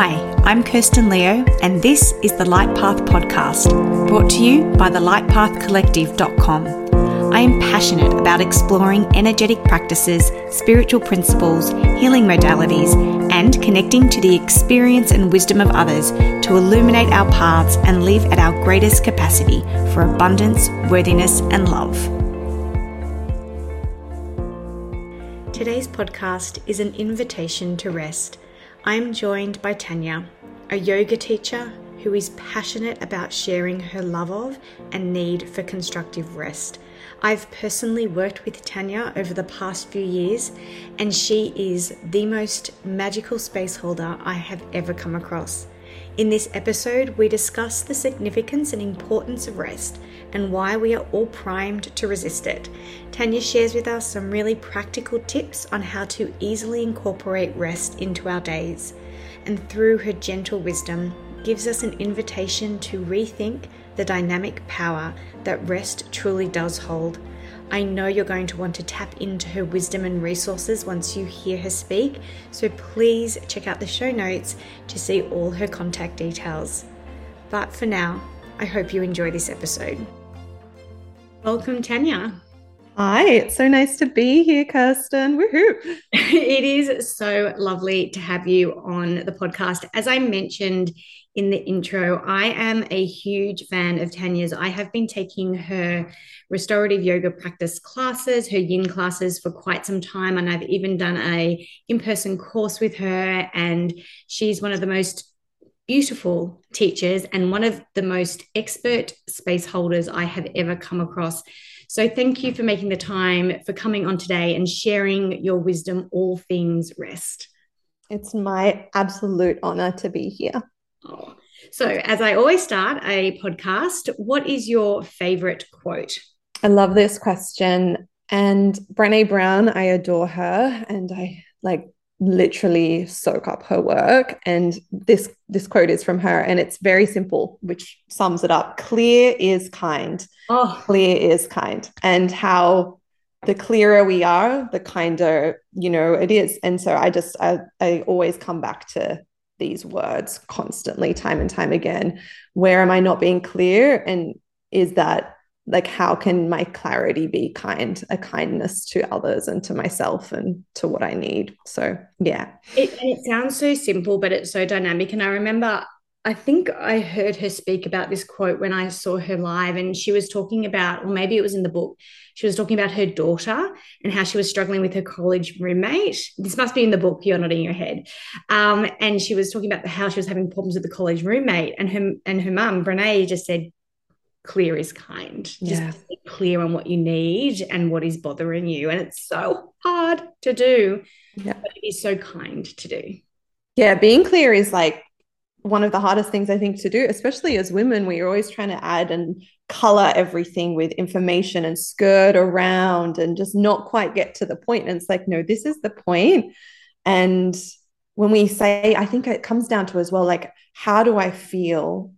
Hi, I'm Kirsten Leo, and this is the Light Path Podcast, brought to you by the lightpathcollective.com. I am passionate about exploring energetic practices, spiritual principles, healing modalities, and connecting to the experience and wisdom of others to illuminate our paths and live at our greatest capacity for abundance, worthiness, and love. Today's podcast is an invitation to rest. I'm joined by Tanya, a yoga teacher who is passionate about sharing her love of and need for constructive rest. I've personally worked with Tanya over the past few years, and she is the most magical space holder I have ever come across. In this episode, we discuss the significance and importance of rest and why we are all primed to resist it. Tanya shares with us some really practical tips on how to easily incorporate rest into our days. And through her gentle wisdom, gives us an invitation to rethink the dynamic power that rest truly does hold. I know you're going to want to tap into her wisdom and resources once you hear her speak, so please check out the show notes to see all her contact details. But for now, I hope you enjoy this episode. Welcome, Tanya. Hi, it's so nice to be here, Kirsten. Woohoo! it is so lovely to have you on the podcast. As I mentioned in the intro, I am a huge fan of Tanya's. I have been taking her restorative yoga practice classes, her yin classes for quite some time, and I've even done a in-person course with her. And she's one of the most beautiful teachers and one of the most expert space holders I have ever come across. So thank you for making the time for coming on today and sharing your wisdom, all things rest. It's my absolute honor to be here. Oh. So, as I always start a podcast, what is your favorite quote? I love this question. And Brene Brown, I adore her. And I like literally soak up her work. And this this quote is from her and it's very simple which sums it up. Clear is kind. Oh. Clear is kind. And how the clearer we are the kinder you know it is. And so i just i, I always come back to these words constantly time and time again. Where am i not being clear? And is that like how can my clarity be kind a kindness to others and to myself and to what i need so yeah it, it sounds so simple but it's so dynamic and i remember I think I heard her speak about this quote when I saw her live, and she was talking about, or maybe it was in the book, she was talking about her daughter and how she was struggling with her college roommate. This must be in the book, you're nodding your head. Um, and she was talking about how she was having problems with the college roommate, and her and her mum, Brene, just said, clear is kind. Just yeah. be clear on what you need and what is bothering you. And it's so hard to do, yeah. but it is so kind to do. Yeah, being clear is like one of the hardest things I think to do, especially as women. We're always trying to add and color everything with information and skirt around and just not quite get to the point. And it's like, no, this is the point. And when we say, I think it comes down to as well, like, how do I feel?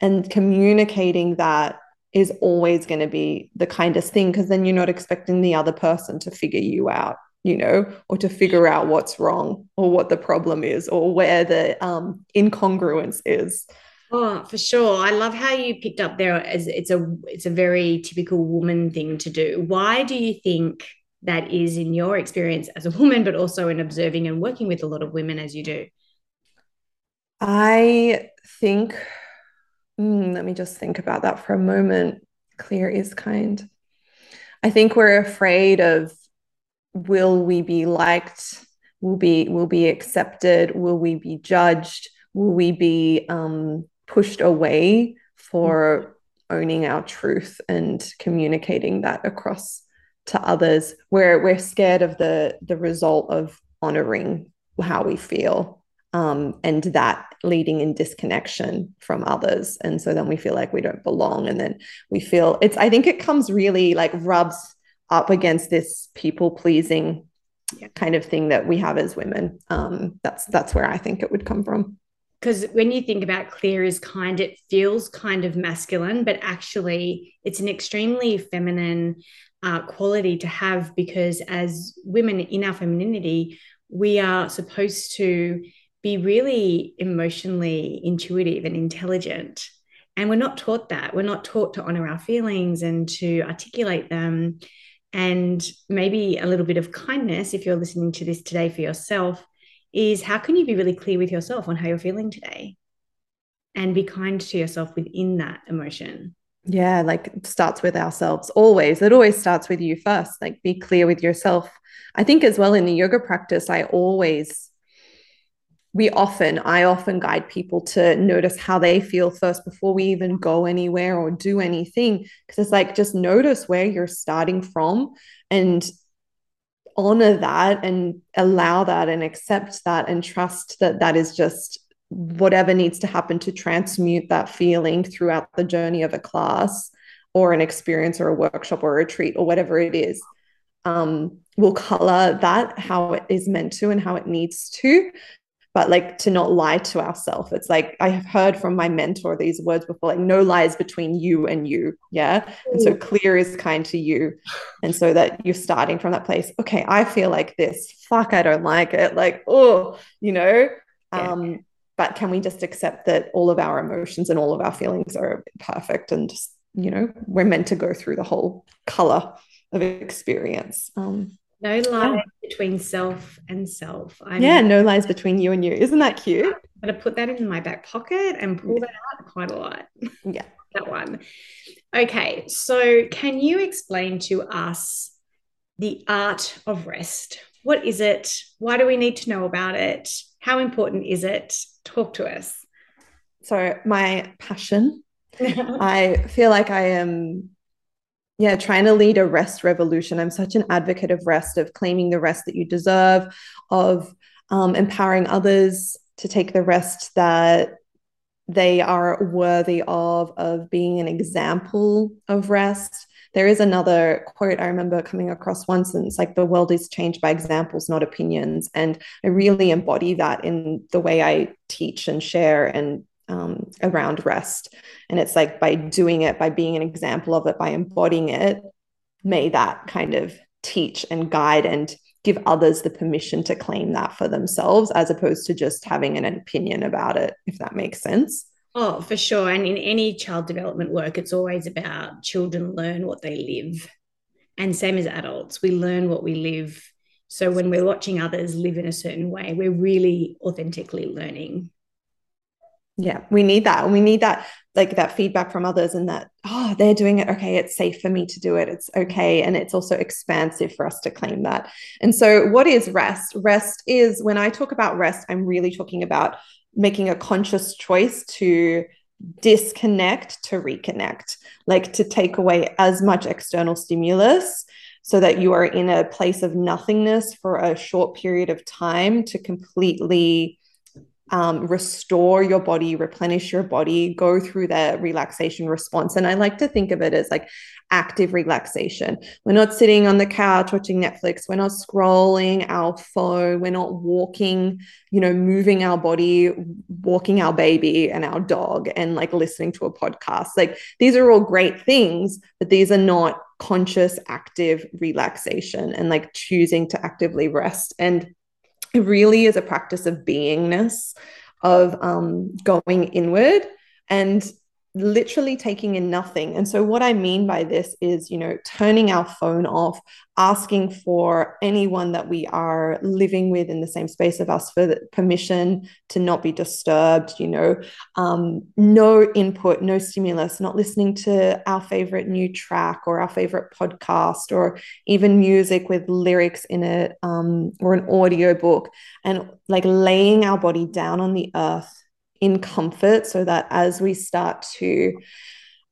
And communicating that is always going to be the kindest thing because then you're not expecting the other person to figure you out you know or to figure out what's wrong or what the problem is or where the um, incongruence is. Oh for sure. I love how you picked up there as it's a it's a very typical woman thing to do. Why do you think that is in your experience as a woman but also in observing and working with a lot of women as you do? I think Mm, let me just think about that for a moment. Clear is kind. I think we're afraid of will we be liked? Will be will be accepted? Will we be judged? Will we be um, pushed away for owning our truth and communicating that across to others? We're we're scared of the the result of honoring how we feel um, and that leading in disconnection from others. And so then we feel like we don't belong and then we feel it's i think it comes really like rubs up against this people pleasing kind of thing that we have as women. Um, that's that's where i think it would come from. Because when you think about clear is kind it feels kind of masculine but actually it's an extremely feminine uh, quality to have because as women in our femininity we are supposed to be really emotionally intuitive and intelligent. And we're not taught that. We're not taught to honor our feelings and to articulate them. And maybe a little bit of kindness, if you're listening to this today for yourself, is how can you be really clear with yourself on how you're feeling today and be kind to yourself within that emotion? Yeah, like starts with ourselves always. It always starts with you first. Like be clear with yourself. I think as well in the yoga practice, I always we often i often guide people to notice how they feel first before we even go anywhere or do anything. Because it's like just notice where you're starting from and honor that and allow that and accept that and trust that that is just whatever needs to happen to transmute that feeling throughout the journey of a class or an experience or a workshop or a retreat or whatever it is. Um, will color that how it is meant to and how it needs to but like to not lie to ourselves. It's like I have heard from my mentor these words before, like no lies between you and you. Yeah. And so clear is kind to you. And so that you're starting from that place. Okay, I feel like this. Fuck, I don't like it. Like, oh, you know. Yeah. Um, but can we just accept that all of our emotions and all of our feelings are perfect and just, you know, we're meant to go through the whole color of experience. Um, no lies yeah. Oh. between self and self. I'm yeah, no lies between you and you. Isn't that cute? I'm going to put that in my back pocket and pull that out quite a lot. Yeah. that one. Okay. So, can you explain to us the art of rest? What is it? Why do we need to know about it? How important is it? Talk to us. So, my passion, I feel like I am yeah, trying to lead a rest revolution. I'm such an advocate of rest, of claiming the rest that you deserve, of um, empowering others to take the rest that they are worthy of, of being an example of rest. There is another quote I remember coming across once, and it's like the world is changed by examples, not opinions. And I really embody that in the way I teach and share and um, around rest. And it's like by doing it, by being an example of it, by embodying it, may that kind of teach and guide and give others the permission to claim that for themselves as opposed to just having an opinion about it, if that makes sense. Oh, for sure. And in any child development work, it's always about children learn what they live. And same as adults, we learn what we live. So when we're watching others live in a certain way, we're really authentically learning yeah we need that. And we need that like that feedback from others and that oh they're doing it. Okay it's safe for me to do it. It's okay. And it's also expansive for us to claim that. And so what is rest? Rest is when i talk about rest i'm really talking about making a conscious choice to disconnect to reconnect like to take away as much external stimulus so that you are in a place of nothingness for a short period of time to completely um, restore your body, replenish your body, go through the relaxation response. And I like to think of it as like active relaxation. We're not sitting on the couch watching Netflix. We're not scrolling our phone. We're not walking, you know, moving our body, walking our baby and our dog and like listening to a podcast. Like these are all great things, but these are not conscious, active relaxation and like choosing to actively rest. And it really is a practice of beingness, of um, going inward and literally taking in nothing. And so, what I mean by this is, you know, turning our phone off, asking for anyone that we are living with in the same space of us for permission to not be disturbed, you know, um, no input, no stimulus, not listening to our favorite new track or our favorite podcast or even music with lyrics in it um, or an audio book, and like laying our body down on the earth in comfort so that as we start to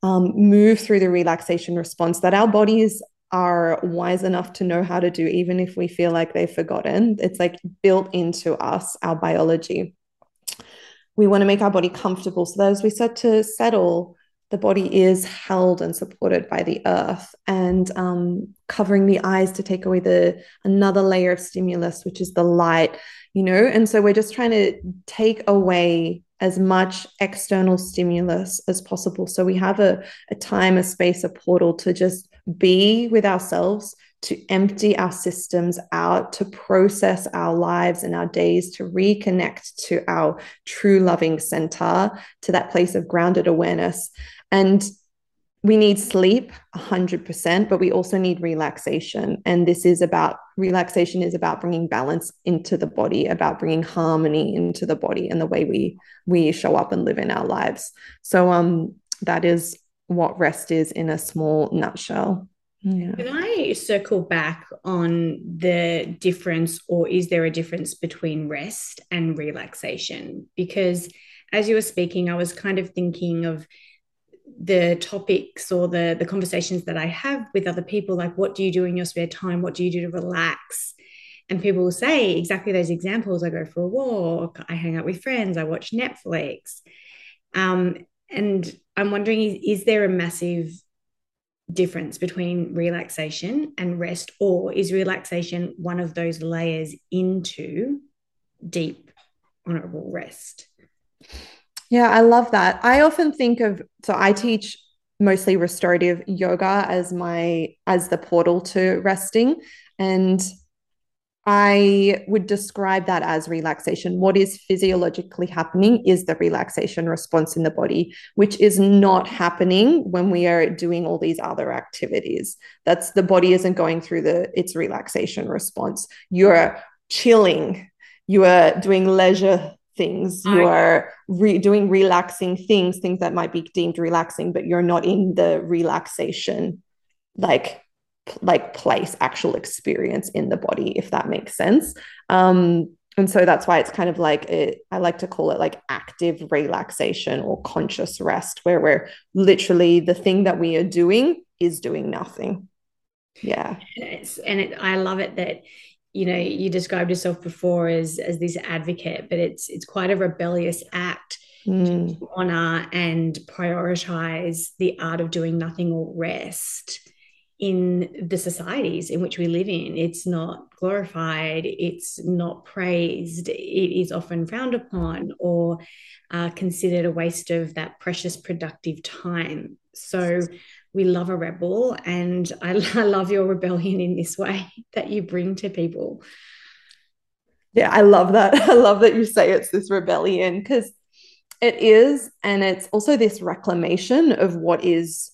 um, move through the relaxation response that our bodies are wise enough to know how to do even if we feel like they've forgotten. It's like built into us our biology. We want to make our body comfortable. So that as we start to settle the body is held and supported by the earth. And um, covering the eyes to take away the another layer of stimulus which is the light you know? And so we're just trying to take away as much external stimulus as possible. So we have a, a time, a space, a portal to just be with ourselves, to empty our systems out, to process our lives and our days, to reconnect to our true loving center, to that place of grounded awareness. And we need sleep 100% but we also need relaxation and this is about relaxation is about bringing balance into the body about bringing harmony into the body and the way we we show up and live in our lives so um that is what rest is in a small nutshell yeah. Can I circle back on the difference, or is there a difference between rest and relaxation? Because as you were speaking, I was kind of thinking of the topics or the the conversations that I have with other people, like what do you do in your spare time? What do you do to relax? And people will say exactly those examples. I go for a walk, I hang out with friends, I watch Netflix. Um, and I'm wondering, is, is there a massive difference between relaxation and rest, or is relaxation one of those layers into deep, honorable rest? Yeah, I love that. I often think of so I teach mostly restorative yoga as my as the portal to resting and I would describe that as relaxation. What is physiologically happening is the relaxation response in the body, which is not happening when we are doing all these other activities. That's the body isn't going through the its relaxation response. You're chilling, you are doing leisure things. You are re- doing relaxing things things that might be deemed relaxing but you're not in the relaxation like like place actual experience in the body if that makes sense. Um and so that's why it's kind of like it, i like to call it like active relaxation or conscious rest where we're literally the thing that we are doing is doing nothing. Yeah. And, it's, and it, i love it that you know you described yourself before as as this advocate but it's it's quite a rebellious act mm. to honor and prioritize the art of doing nothing or rest in the societies in which we live in it's not glorified it's not praised it is often frowned upon or uh, considered a waste of that precious productive time so we love a rebel and I, I love your rebellion in this way that you bring to people. Yeah i love that. I love that you say it's this rebellion because it is and it's also this reclamation of what is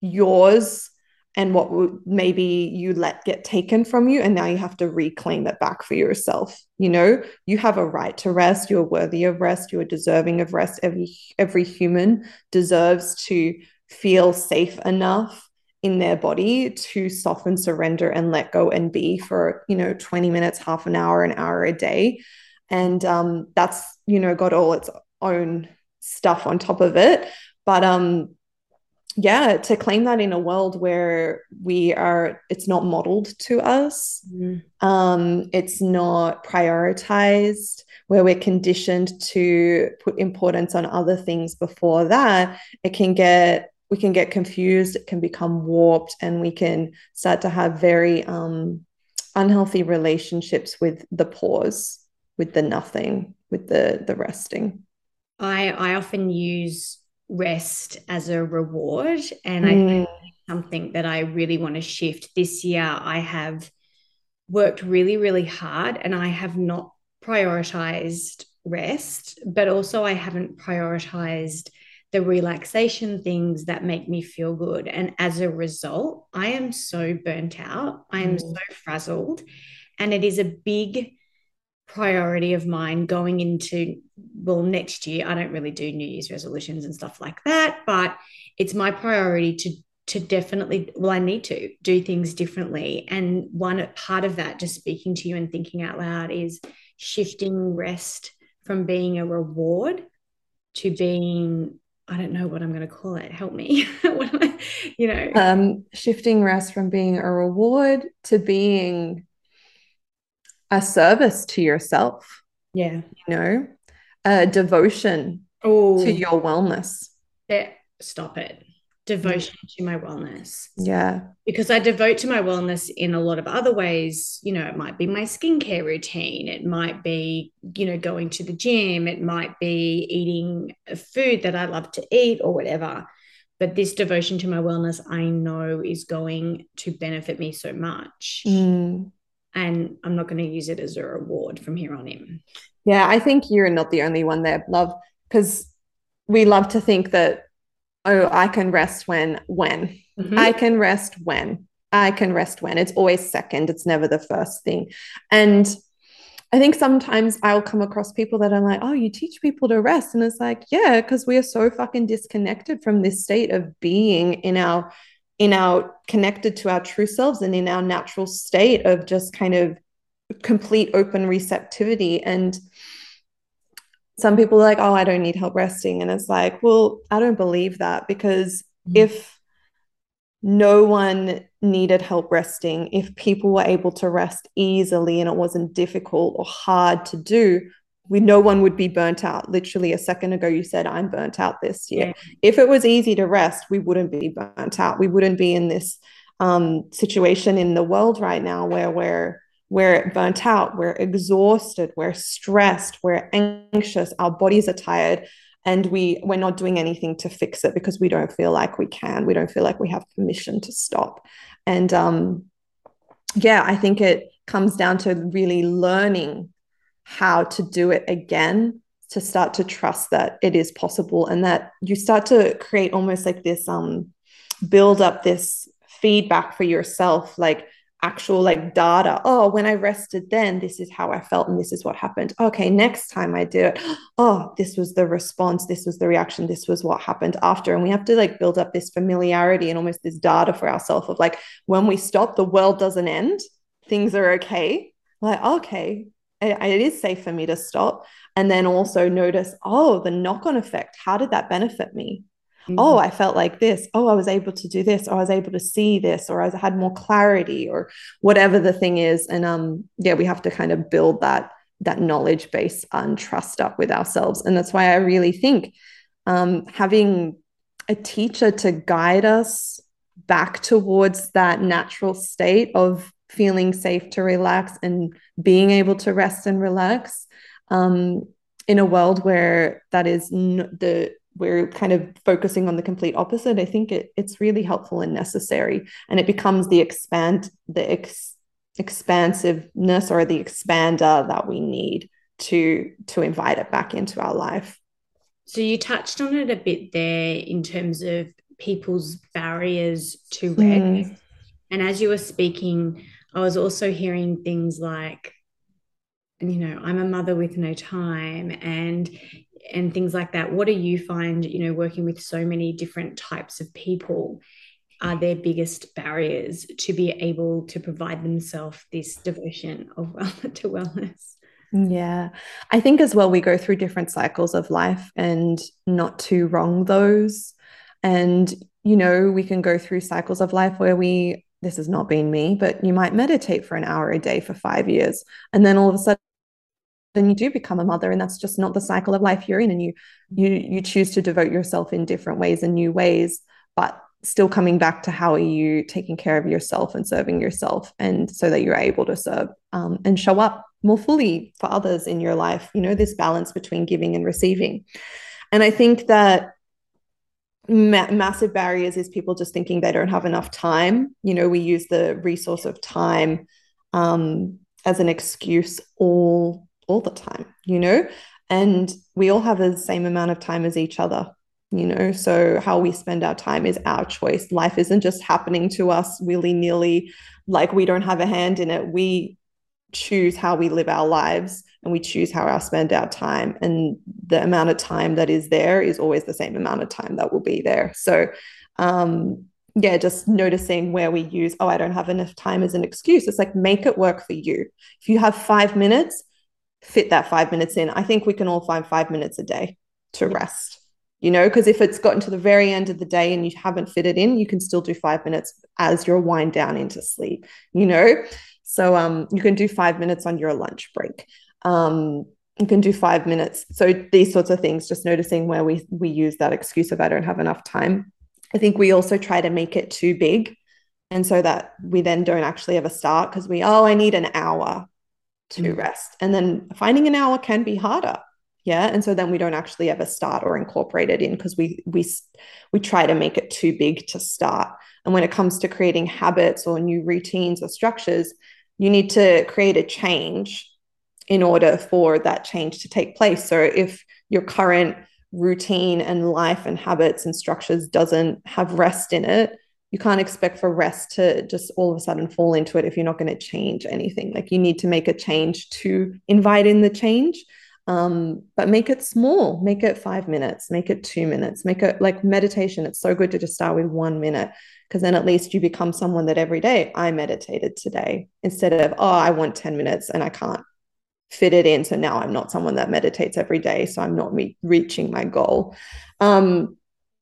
yours and what maybe you let get taken from you and now you have to reclaim it back for yourself you know? You have a right to rest you're worthy of rest you're deserving of rest. Every every human deserves to feel safe enough in their body to soften, surrender, and let go and be for, you know, 20 minutes, half an hour, an hour a day. And um, that's, you know, got all its own stuff on top of it. But um, yeah, to claim that in a world where we are, it's not modeled to us, mm. um, it's not prioritized, where we're conditioned to put importance on other things before that, it can get we can get confused, it can become warped, and we can start to have very um, unhealthy relationships with the pause, with the nothing, with the the resting. I I often use rest as a reward, and mm. I think something that I really want to shift this year. I have worked really really hard, and I have not prioritized rest, but also I haven't prioritized the relaxation things that make me feel good. And as a result, I am so burnt out. I am mm. so frazzled. And it is a big priority of mine going into, well, next year. I don't really do New Year's resolutions and stuff like that, but it's my priority to to definitely well i need to do things differently and one part of that just speaking to you and thinking out loud is shifting rest from being a reward to being I don't know what I'm going to call it. Help me. I, you know, um, shifting rest from being a reward to being a service to yourself. Yeah. You know, a devotion Ooh. to your wellness. Yeah. Stop it devotion to my wellness. Yeah. Because I devote to my wellness in a lot of other ways. You know, it might be my skincare routine, it might be, you know, going to the gym, it might be eating a food that I love to eat or whatever. but this devotion to my wellness I know is going to benefit me so much. Mm. And I'm not going to use it as a reward from here on in. Yeah, I think you're not the only one there, love, because we love to think that, oh, I can rest when, when. Mm-hmm. I can rest when. I can rest when. It's always second, it's never the first thing. And I think sometimes I'll come across people that are like, oh, you teach people to rest. And it's like, yeah, because we are so fucking disconnected from this state of being in our, in our connected to our true selves and in our natural state of just kind of complete open receptivity. And some people are like, oh, I don't need help resting. And it's like, well, I don't believe that because mm-hmm. if no one needed help resting, if people were able to rest easily and it wasn't difficult or hard to do, we no one would be burnt out. Literally a second ago, you said, I'm burnt out this year. Yeah. If it was easy to rest, we wouldn't be burnt out. We wouldn't be in this um, situation in the world right now where we're we're burnt out, we're exhausted, we're stressed, we're anxious, our bodies are tired and we we're not doing anything to fix it because we don't feel like we can we don't feel like we have permission to stop. And um yeah i think it comes down to really learning how to do it again to start to trust that it is possible and that you start to create almost like this um build up this feedback for yourself like actual like data. Oh, when I rested then, this is how I felt and this is what happened. Okay, next time I do it, oh, this was the response, this was the reaction, this was what happened after. And we have to like build up this familiarity and almost this data for ourselves of like when we stop, the world doesn't end, things are okay. Like, okay, it, is safe for me to stop. And then also notice, oh, the knock on effect. How did that benefit me? Mm-hmm. Oh, I felt like this. Oh, I was able to do this, or I was able to see this, or I had more clarity, or whatever the thing is. And um, yeah, we have to kind of build that that knowledge base and trust up with ourselves. And that's why I really think um, having a teacher to guide us back towards that natural state of feeling safe to relax and being able to rest and relax um, in a world where that is n- the we're kind of focusing on the complete opposite, I think it, it's really helpful and necessary. And it becomes the expand, the ex, expansiveness or the expander that we need to to invite it back into our life. So you touched on it a bit there in terms of people's barriers to rest. Mm. And as you were speaking, I was also hearing things like, you know, I'm a mother with no time. And and things like that. What do you find you know working with so many different types of people? Are their biggest barriers to be able to provide themselves this devotion of well to wellness? Yeah. I think as well we go through different cycles of life and not to wrong those. And you know we can go through cycles of life where we this has not been me but you might meditate for an hour a day for 5 years and then all of a sudden then you do become a mother and that's just not the cycle of life you're in and you you you choose to devote yourself in different ways and new ways but still coming back to how are you taking care of yourself and serving yourself and so that you're able to serve um, and show up more fully for others in your life. You know this balance between giving and receiving. And i think that ma- massive barriers is people just thinking they don't have enough time. You know we use the resource of time um, as an excuse all all the time, you know? And we all have the same amount of time as each other, you know? So how we spend our time is our choice. Life isn't just happening to us willy nilly, like we don't have a hand in it. We choose how we live our lives and we choose how I spend our time. And the amount of time that is there is always the same amount of time that will be there. So, um, yeah, just noticing where we use, oh, I don't have enough time as an excuse. It's like, make it work for you. If you have five minutes, fit that five minutes in. I think we can all find five minutes a day to rest, you know, because if it's gotten to the very end of the day and you haven't fit it in, you can still do five minutes as you're wind down into sleep, you know. So um, you can do five minutes on your lunch break. Um, you can do five minutes. So these sorts of things, just noticing where we we use that excuse of I don't have enough time. I think we also try to make it too big. And so that we then don't actually ever start because we, oh, I need an hour to mm. rest. And then finding an hour can be harder, yeah and so then we don't actually ever start or incorporate it in because we we we try to make it too big to start and when it comes to creating habits or new routines or structures you need to create a change in order for that change to take place so if your current routine and life and habits and structures doesn't have rest in it you can't expect for rest to just all of a sudden fall into it if you're not going to change anything. Like you need to make a change to invite in the change um, but make it small. Make it five minutes make it two minutes make it like meditation. It's so good to just start with one minute because then at least you become someone that every day i meditated today instead of oh i want 10 minutes and i can't fit it in so now i'm not someone that meditates every day so i'm not re- reaching my goal. Um,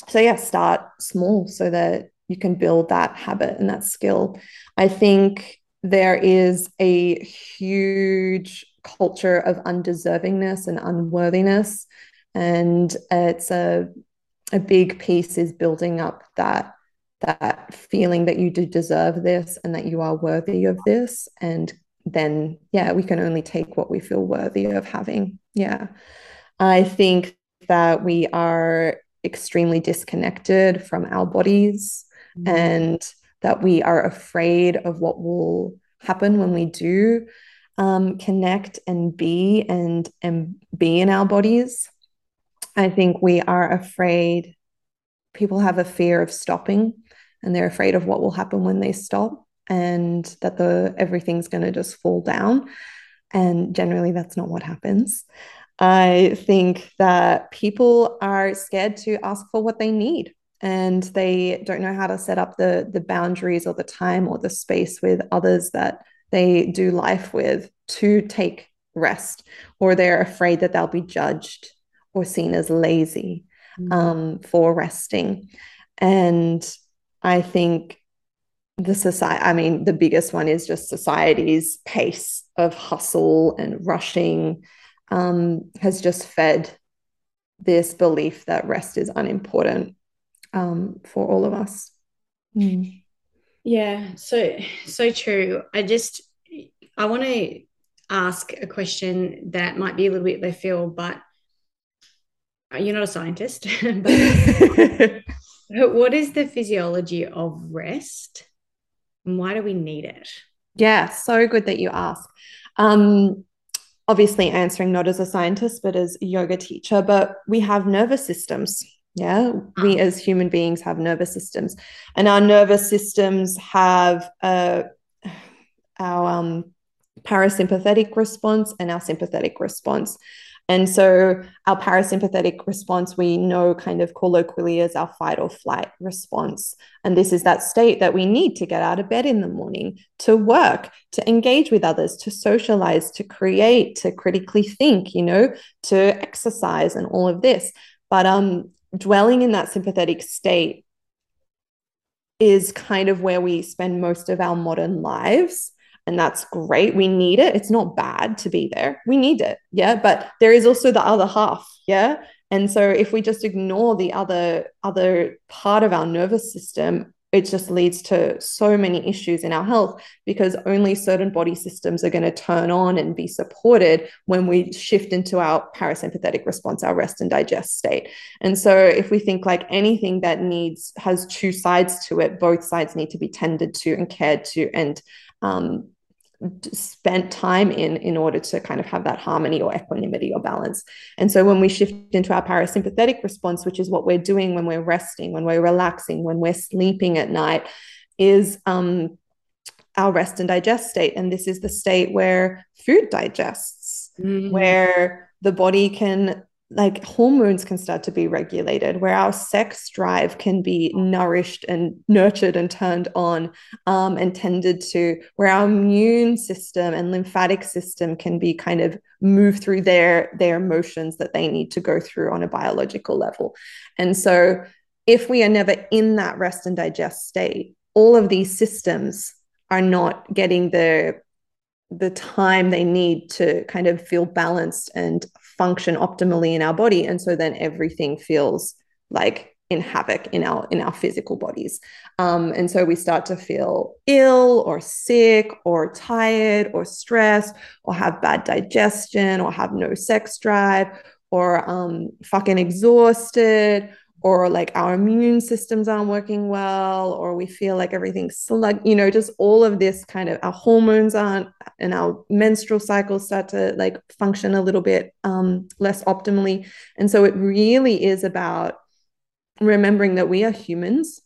so yeah start small so that you can build that habit and that skill. I think there is a huge culture of undeservingness and unworthiness. And it's a, a big piece is building up that that feeling that you do deserve this and that you are worthy of this. And then yeah we can only take what we feel worthy of having. Yeah. I think that we are extremely disconnected from our bodies mm-hmm. and that we are afraid of what will happen when we do um, connect and be and and be in our bodies. I think we are afraid. People have a fear of stopping, and they're afraid of what will happen when they stop, and that the everything's going to just fall down. And generally, that's not what happens. I think that people are scared to ask for what they need and they don't know how to set up the the boundaries or the time or the space with others that they do life with to take rest, or they're afraid that they'll be judged or seen as lazy mm-hmm. um, for resting. And I think the society, I mean, the biggest one is just society's pace of hustle and rushing um, has just fed this belief that rest is unimportant um, for all of us. Mm. Yeah, so so true. I just I want to ask a question that might be a little bit left field, but you're not a scientist. but what is the physiology of rest, and why do we need it? Yeah, so good that you ask. Um, obviously, answering not as a scientist, but as a yoga teacher, but we have nervous systems yeah, we ah. as human beings have nervous systems, and our nervous systems have uh, our um, parasympathetic response and our sympathetic response. And so, our parasympathetic response, we know kind of colloquially as our fight or flight response. And this is that state that we need to get out of bed in the morning, to work, to engage with others, to socialize, to create, to critically think, you know, to exercise and all of this. But um, dwelling in that sympathetic state is kind of where we spend most of our modern lives. And that's great. We need it. It's not bad to be there. We need it. Yeah. But there is also the other half. Yeah. And so if we just ignore the other other part of our nervous system, it just leads to so many issues in our health because only certain body systems are going to turn on and be supported when we shift into our parasympathetic response our rest and digest state. And so if we think like anything that needs has two sides to it both sides need to be tended to and cared to and um, spent time in in order to kind of have that harmony or equanimity or balance and so when we shift into our parasympathetic response which is what we're doing when we're resting when we're relaxing when we're sleeping at night is um, our rest and digest state and this is the state where food digests mm-hmm. where the body can like hormones can start to be regulated where our sex drive can be nourished and nurtured and turned on um, and tended to where our immune system and lymphatic system can be kind of move through their their emotions that they need to go through on a biological level. And so if we are never in that rest and digest state all of these systems are not getting the the time they need to kind of feel balanced and function optimally in our body. And so then everything feels like in havoc in our in our physical bodies. Um, and so we start to feel ill or sick or tired or stressed or have bad digestion or have no sex drive or um, fucking exhausted or like our immune systems aren't working well or we feel like everything's slug you know just all of this kind of our hormones aren't and our menstrual cycles start to like function a little bit um, less optimally. And so it really is about remembering that we are humans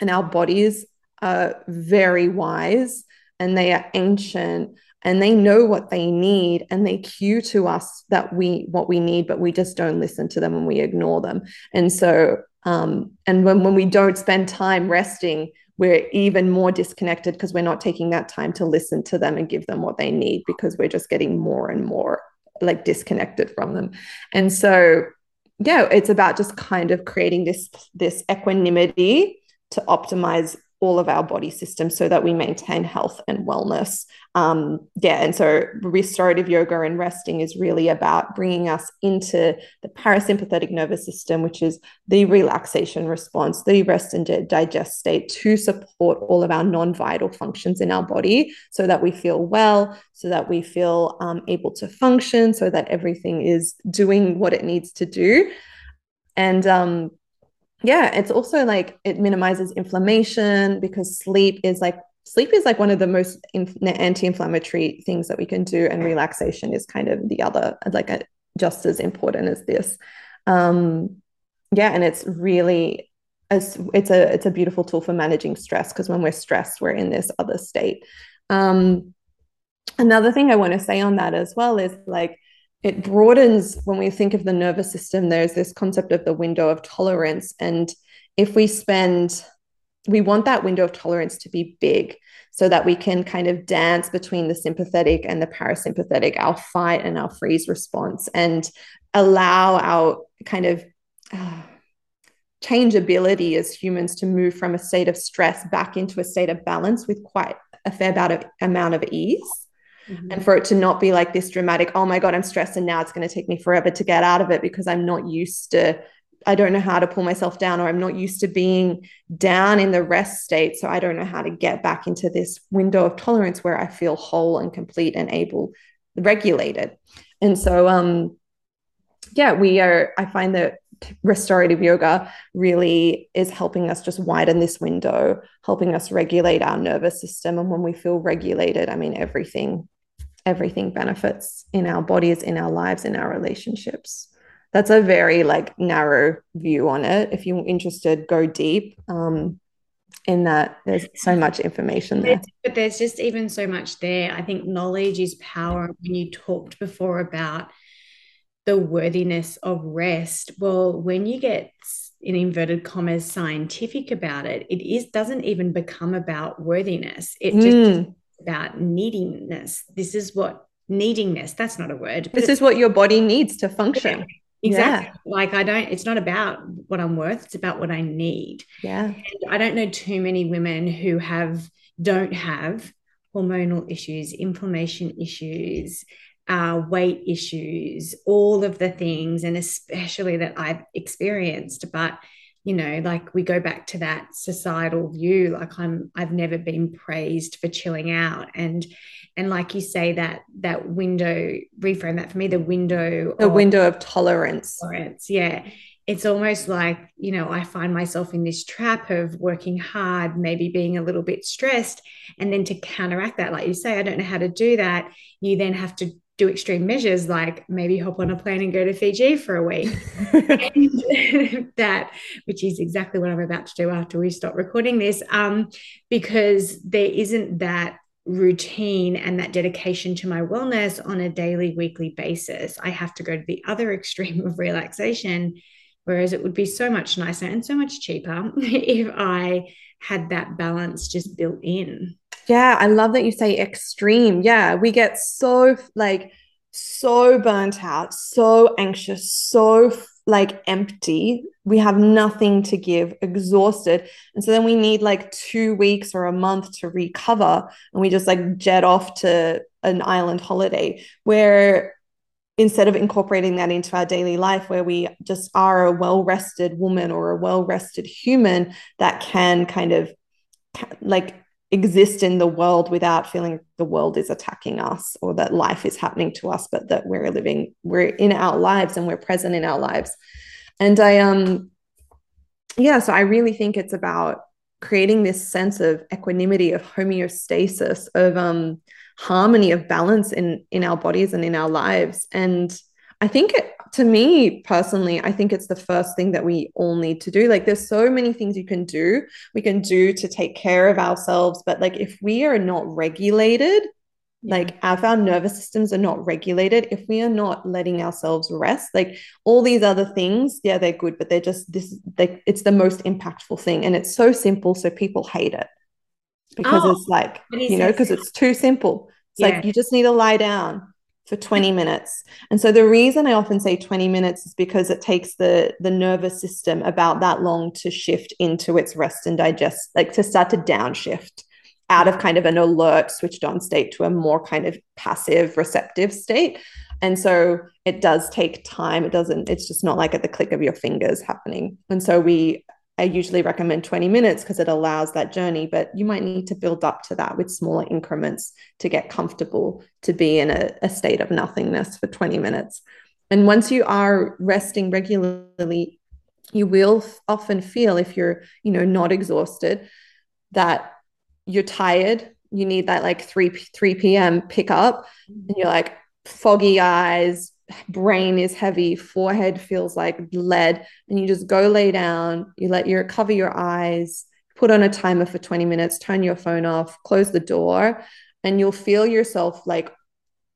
and our bodies are very wise and they are ancient and they know what they need and they cue to us that we what we need but we just don't listen to them and we ignore them. And so um, and when, when we don't spend time resting we're even more disconnected because we're not taking that time to listen to them and give them what they need because we're just getting more and more like disconnected from them. And so yeah it's about just kind of creating this this equanimity to optimize all of our body systems so that we maintain health and wellness. Um, yeah, and so restorative yoga and resting is really about bringing us into the parasympathetic nervous system, which is the relaxation response, the rest and digest state to support all of our non vital functions in our body so that we feel well, so that we feel um, able to function, so that everything is doing what it needs to do. And um, yeah, it's also like it minimizes inflammation because sleep is like sleep is like one of the most anti-inflammatory things that we can do and relaxation is kind of the other like a, just as important as this. Um yeah and it's really as it's a it's a beautiful tool for managing stress because when we're stressed we're in this other state. Um another thing i want to say on that as well is like it broadens when we think of the nervous system there's this concept of the window of tolerance. And if we spend we want that window of tolerance to be big so that we can kind of dance between the sympathetic and the parasympathetic our fight and our freeze response and allow our kind of uh, changeability as humans to move from a state of stress back into a state of balance with quite a fair amount of, amount of ease Mm-hmm. And for it to not be like this dramatic, oh my God, I'm stressed and now it's going to take me forever to get out of it because I'm not used to, I don't know how to pull myself down or I'm not used to being down in the rest state. So I don't know how to get back into this window of tolerance where I feel whole and complete and able, regulated. And so, um, yeah, we are, I find that restorative yoga really is helping us just widen this window, helping us regulate our nervous system. And when we feel regulated, I mean, everything, everything benefits in our bodies, in our lives, in our relationships. That's a very like narrow view on it. If you're interested, go deep. Um, in that there's so much information there but there's just even so much there i think knowledge is power when you talked before about the worthiness of rest well when you get in inverted commas scientific about it it is doesn't even become about worthiness it just mm. About needingness this is what needingness that's not a word this is what your body needs to function yeah, exactly yeah. like i don't it's not about what i'm worth it's about what i need yeah and i don't know too many women who have don't have hormonal issues inflammation issues uh, weight issues, all of the things, and especially that I've experienced. But you know, like we go back to that societal view, like I'm, I've never been praised for chilling out, and and like you say that that window reframe that for me, the window, the of, window of tolerance, tolerance, yeah. It's almost like, you know, I find myself in this trap of working hard, maybe being a little bit stressed. And then to counteract that, like you say, I don't know how to do that. You then have to do extreme measures like maybe hop on a plane and go to Fiji for a week. that, which is exactly what I'm about to do after we stop recording this, um, because there isn't that routine and that dedication to my wellness on a daily, weekly basis. I have to go to the other extreme of relaxation. Whereas it would be so much nicer and so much cheaper if I had that balance just built in. Yeah, I love that you say extreme. Yeah, we get so like so burnt out, so anxious, so like empty. We have nothing to give, exhausted. And so then we need like two weeks or a month to recover. And we just like jet off to an island holiday where instead of incorporating that into our daily life where we just are a well rested woman or a well rested human that can kind of like exist in the world without feeling the world is attacking us or that life is happening to us but that we're living we're in our lives and we're present in our lives. And i um yeah so i really think it's about creating this sense of equanimity of homeostasis of um harmony of balance in in our bodies and in our lives. And i think it, to me personally, I think it's the first thing that we all need to do. Like, there's so many things you can do, we can do to take care of ourselves. But, like, if we are not regulated, yeah. like if our nervous systems are not regulated, if we are not letting ourselves rest, like all these other things, yeah, they're good, but they're just this, like, it's the most impactful thing. And it's so simple. So people hate it because oh, it's like, you know, because it's too simple. It's yeah. like you just need to lie down for 20 minutes. And so the reason I often say 20 minutes is because it takes the the nervous system about that long to shift into its rest and digest, like to start to downshift out of kind of an alert switched on state to a more kind of passive receptive state. And so it does take time. It doesn't, it's just not like at the click of your fingers happening. And so we I usually recommend 20 minutes because it allows that journey, but you might need to build up to that with smaller increments to get comfortable to be in a, a state of nothingness for 20 minutes. And once you are resting regularly, you will often feel if you're, you know, not exhausted, that you're tired. You need that like 3 3 p.m. pick up, and you're like foggy eyes, brain is heavy, forehead feels like lead, and you just go lay down, you let your cover your eyes, put on a timer for 20 minutes, turn your phone off, close the door, and you'll feel yourself like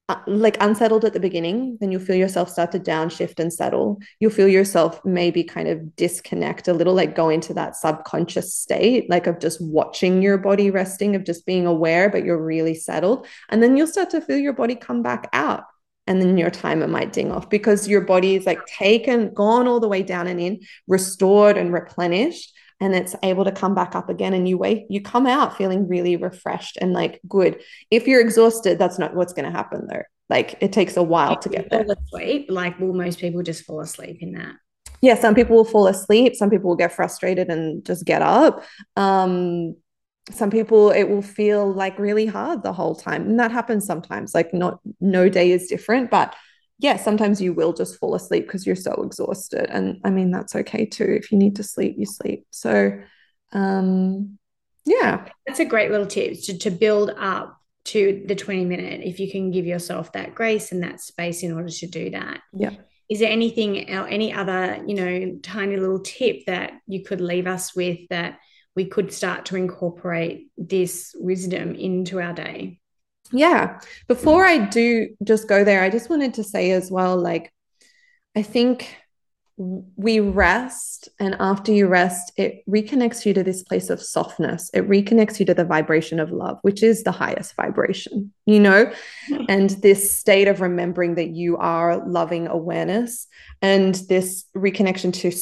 uh, like unsettled at the beginning, then you'll feel yourself start to downshift and settle. You'll feel yourself maybe kind of disconnect a little, like go into that subconscious state, like of just watching your body resting, of just being aware, but you're really settled. And then you'll start to feel your body come back out and then your timer might ding off because your body is like taken, gone all the way down and in, restored and replenished, and it's able to come back up again. And you wake, you come out feeling really refreshed and like good. If you're exhausted, that's not what's going to happen though. Like it takes a while to get there. Asleep, like will most people just fall asleep in that? Yeah, some people will fall asleep. Some people will get frustrated and just get up. Um, some people it will feel like really hard the whole time and that happens sometimes like not no day is different but yeah sometimes you will just fall asleep because you're so exhausted and i mean that's okay too if you need to sleep you sleep so um yeah. That's a great little tip to, to build up to the 20 minute if you can give yourself that grace and that space in order to do that. Yeah. Is there anything or any other you know tiny little tip that you could leave us with that we could start to incorporate this wisdom into our day. Yeah. Before I do just go there, I just wanted to say as well like, I think we rest, and after you rest, it reconnects you to this place of softness. It reconnects you to the vibration of love, which is the highest vibration, you know, and this state of remembering that you are loving awareness and this reconnection to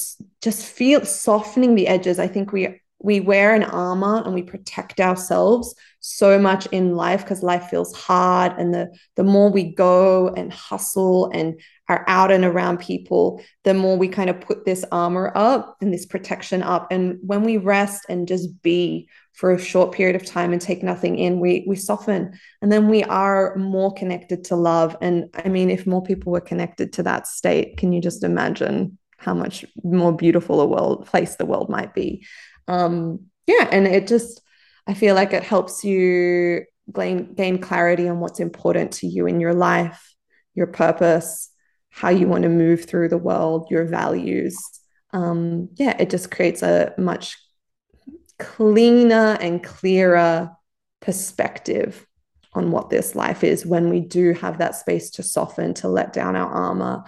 just feel softening the edges. I think we we wear an armor and we protect ourselves so much in life because life feels hard and the the more we go and hustle and are out and around people the more we kind of put this armor up and this protection up. And when we rest and just be for a short period of time and take nothing in we we soften and then we are more connected to love. And i mean if more people were connected to that state can you just imagine how much more beautiful a world place the world might be um yeah and it just i feel like it helps you gain gain clarity on what's important to you in your life your purpose how you want to move through the world your values. Um yeah it just creates a much cleaner and clearer perspective on what this life is when we do have that space to soften to let down our armor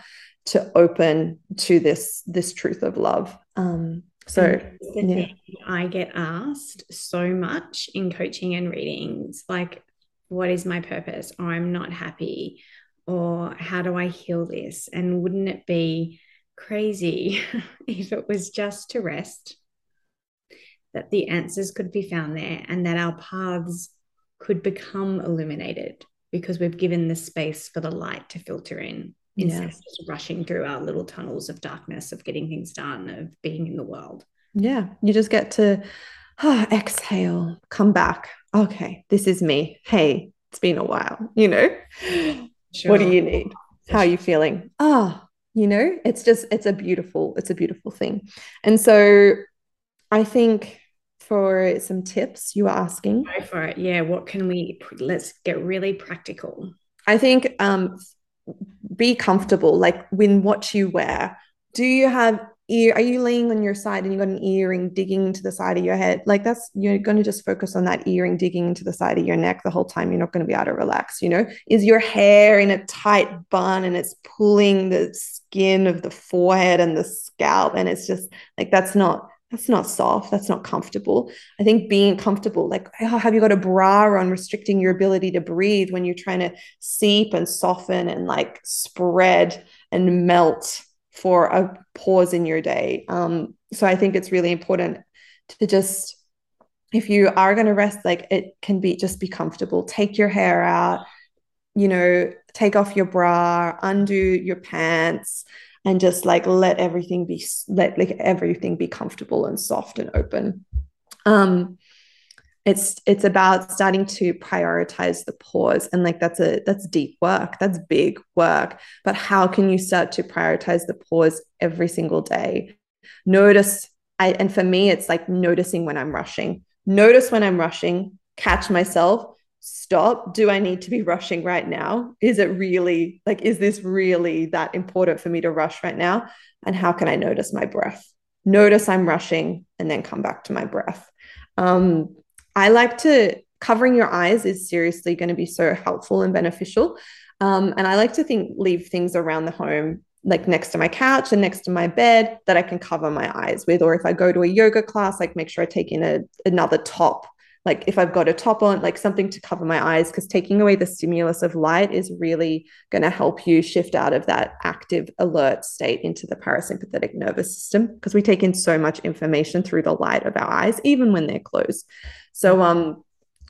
to open to this this truth of love. Um so yeah. I get asked so much in coaching and readings, like, what is my purpose? Or I'm not happy. Or how do I heal this? And wouldn't it be crazy if it was just to rest, that the answers could be found there and that our paths could become illuminated because we've given the space for the light to filter in instead yes. of just rushing through our little tunnels of darkness of getting things done of being in the world yeah you just get to oh, exhale come back okay, this is me. Hey, it's been a while, you know? Sure. What do you need? How are you feeling? Ah, oh, you know, it's just, it's a beautiful, it's a beautiful thing. And so I think for some tips you were asking. Go for it. Yeah. What can we, let's get really practical. I think um, be comfortable, like when what you wear. Do you have ear are you laying on your side and you got an earring digging into the side of your head? Like that's you're going to just focus on that earring digging into the side of your neck the whole time. You're not going to be able to relax you know? Is your hair in a tight bun and it's pulling the skin of the forehead and the scalp and it's just like that's not that's not soft that's not comfortable i think being comfortable like oh, have you got a bra on restricting your ability to breathe when you're trying to seep and soften and like spread and melt for a pause in your day. Um, so I think it's really important to just, if you are going to rest, like it can be just be comfortable. Take your hair out, you know, take off your bra, undo your pants, and just like let everything be let like everything be comfortable and soft and open. Um, it's it's about starting to prioritize the pause and like that's a that's deep work. That's big work. But how can you start to prioritize the pause every single day? Notice I, and for me it's like noticing when i'm rushing. Notice when i'm rushing. Catch myself stop do i need to be rushing right now is it really like is this really that important for me to rush right now and how can i notice my breath notice i'm rushing and then come back to my breath um, I like to covering your eyes is seriously going to be so helpful and beneficial. Um, and I like to think leave things around the home, like next to my couch and next to my bed, that I can cover my eyes with. Or if I go to a yoga class, like make sure I take in a, another top like if I've got a top on, like something to cover my eyes, because taking away the stimulus of light is really going to help you shift out of that active alert state into the parasympathetic nervous system, because we take in so much information through the light of our eyes, even when they're closed. So, um,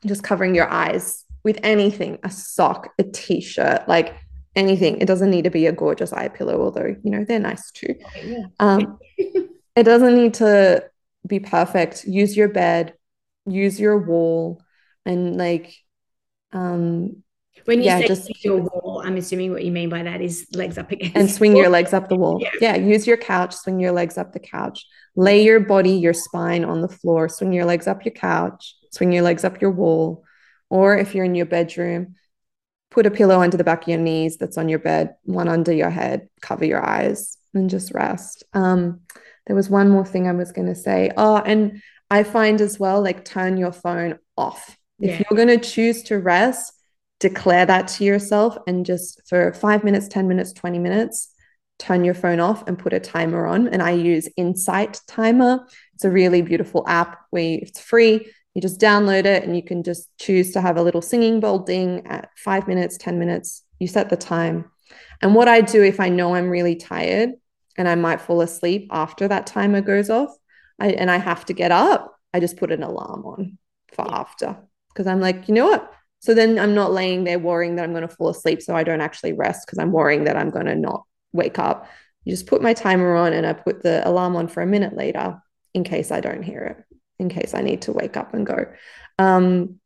just covering your eyes with anything, a sock, a t-shirt, like anything. It doesn't need to be a gorgeous eye pillow, although you know they're nice too. Yeah. Um, it doesn't need to be perfect. Use your bed use your wall and like um when you yeah, say just your wall, I'm assuming what you mean by that is legs up against and swing your legs up the wall. Yeah. yeah, use your couch, swing your legs up the couch. Lay your body, your spine on the floor, swing your legs up your couch, swing your legs up your wall. Or if you're in your bedroom, put a pillow under the back of your knees that's on your bed, one under your head, cover your eyes and just rest. Um, there was one more thing I was going to say. Oh, and I find as well, like turn your phone off. If yeah. you're going to choose to rest, declare that to yourself and just for five minutes, 10 minutes, 20 minutes, turn your phone off and put a timer on. And I use Insight Timer. It's a really beautiful app where it's free. You just download it and you can just choose to have a little singing bowl ding at five minutes, 10 minutes. You set the time. And what I do if I know I'm really tired and I might fall asleep after that timer goes off, I, and I have to get up, I just put an alarm on for after because I'm like, you know what? So then I'm not laying there worrying that I'm going to fall asleep. So I don't actually rest because I'm worrying that I'm going to not wake up. You just put my timer on and I put the alarm on for a minute later in case I don't hear it, in case I need to wake up and go. Um,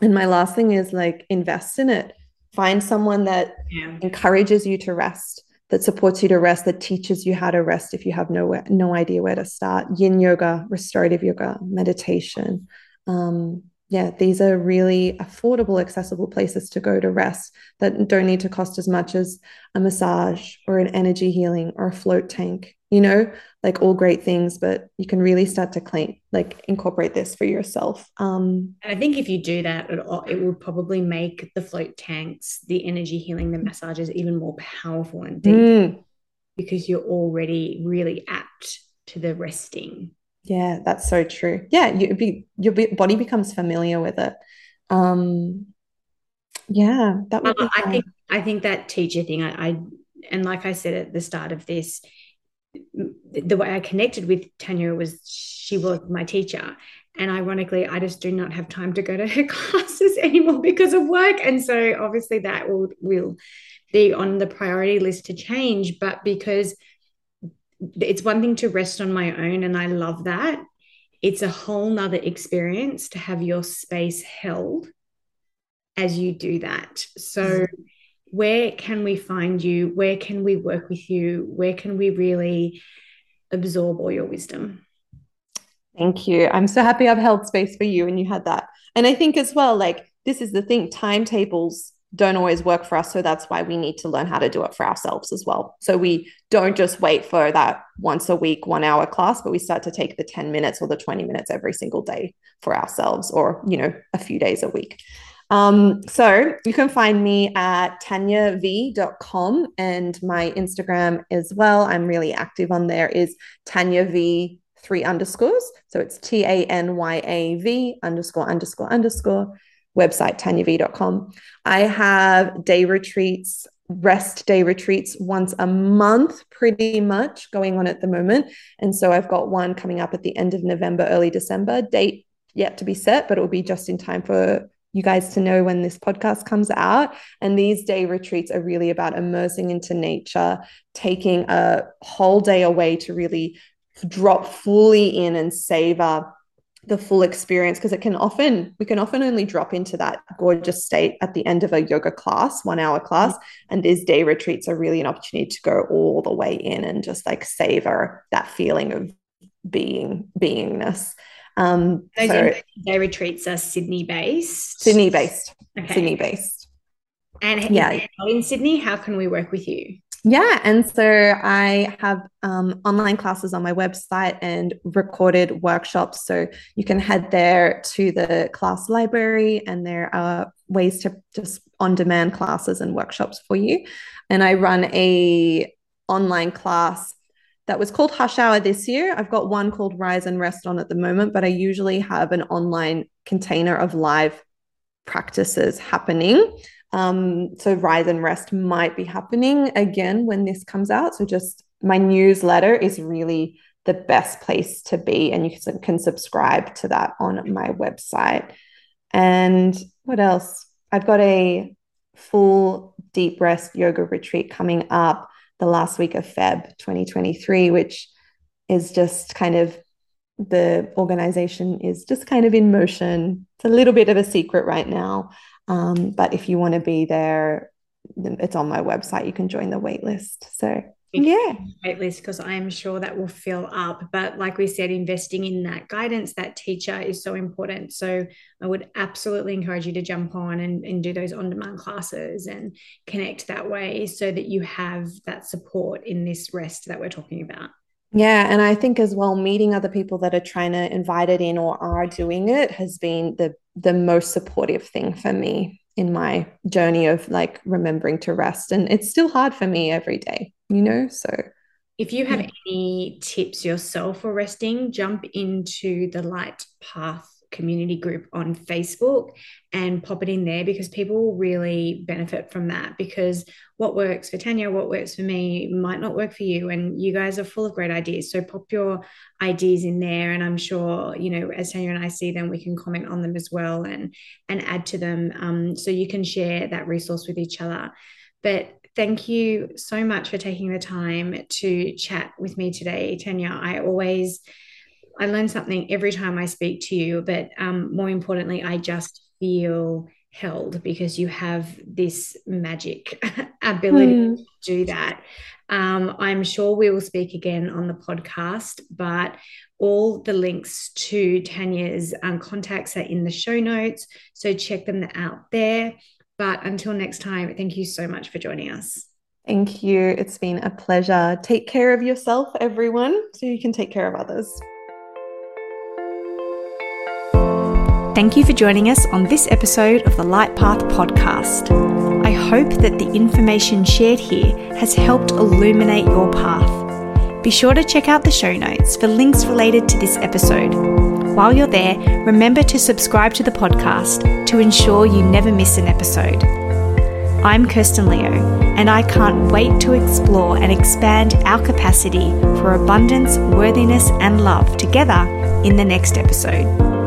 and my last thing is like invest in it. Find someone that yeah. encourages you to rest that supports you to rest, that teaches you how to rest if you have no no idea where to start. Yin yoga, restorative yoga, meditation. Um, yeah, these are really affordable, accessible places to go to rest that don't need to cost as much as a massage or an energy healing or a float tank you know like all great things but you can really start to claim like incorporate this for yourself um and i think if you do that it will probably make the float tanks the energy healing the massages even more powerful and deep mm. because you're already really apt to the resting yeah that's so true yeah you be your body becomes familiar with it um yeah that would i think i think that teacher thing I, I and like i said at the start of this the way I connected with Tanya was she was my teacher. And ironically, I just do not have time to go to her classes anymore because of work. And so obviously that will will be on the priority list to change. But because it's one thing to rest on my own, and I love that. it's a whole nother experience to have your space held as you do that. So, mm-hmm. where can we find you? Where can we work with you? Where can we really absorb all your wisdom? Thank you. I'm so happy I've held space for you and you had that. And I think as well, like, this is the thing timetables don't always work for us. So that's why we need to learn how to do it for ourselves as well. So we don't just wait for that once a week, one hour class, but we start to take the 10 minutes or the 20 minutes every single day for ourselves or, you know, a few days a week. Um, so you can find me at tanyav.com and my Instagram as well. I'm really active on there is Tanya V three underscores. So it's T A N Y A V underscore underscore underscore website, tanyav.com. I have day retreats, rest day retreats once a month, pretty much going on at the moment. And so I've got one coming up at the end of November, early December, date yet to be set, but it will be just in time for you guys to know when this podcast comes out. And these day retreats are really about immersing into nature, taking a whole day away to really drop fully in and savor the full experience because it can often we can often only drop into that gorgeous state at the end of a yoga class one hour class and these day retreats are really an opportunity to go all the way in and just like savor that feeling of being beingness. Um those so, day retreats are sydney based sydney based okay. sydney based and yeah in sydney how can we work with you yeah. And so I have um, online classes on my website and recorded workshops. So you can head there to the class library, and there are ways to just on demand classes and workshops for you. And I run a online class that was called Hush Hour this year. I've got one called Rise and Rest on at the moment, but I usually have an online container of live practices happening. Um, so Rise and Rest might be happening again when this comes out. So just my newsletter is really the best place to be, and you can, can subscribe to that on my website. And what else? I've got a full deep rest yoga retreat coming up the last week of Feb 2023, which is just kind of the organization is just kind of in motion. It's a little bit of a secret right now. Um, but if you want to be there, it's on my website. You can join the waitlist. So yeah waitlist because i'm sure that will fill up but like we said investing in that guidance that teacher is so important so i would absolutely encourage you to jump on and, and do those on-demand classes and connect that way so that you have that support in this rest that we're talking about yeah, and I think as well, meeting other people that are trying to invite it in or are doing it has been the the most supportive thing for me in my journey of like remembering to rest. And it's still hard for me every day, you know? So if you have yeah. any tips yourself for resting, jump into the Light Path community group on Facebook and pop it in there because people will really benefit from that. Because what works for Tanya, what works for me might not work for you. And you guys are full of great ideas. So pop your ideas in there. And I'm sure, you know, as Tanya and I see them, we can comment on them as well and and add to them. Um, so you can share that resource with each other. But thank you so much for taking the time to chat with me today, Tanya. I always I learn something every time I speak to you, but um, more importantly, I just feel held because you have this magic ability mm. to do that. Um, I'm sure we will speak again on the podcast, but all the links to Tanya's um, contacts are in the show notes. So check them out there. But until next time, thank you so much for joining us. Thank you. It's been a pleasure. Take care of yourself, everyone, so you can take care of others. Thank you for joining us on this episode of the Light Path podcast. I hope that the information shared here has helped illuminate your path. Be sure to check out the show notes for links related to this episode. While you're there, remember to subscribe to the podcast to ensure you never miss an episode. I'm Kirsten Leo, and I can't wait to explore and expand our capacity for abundance, worthiness, and love together in the next episode.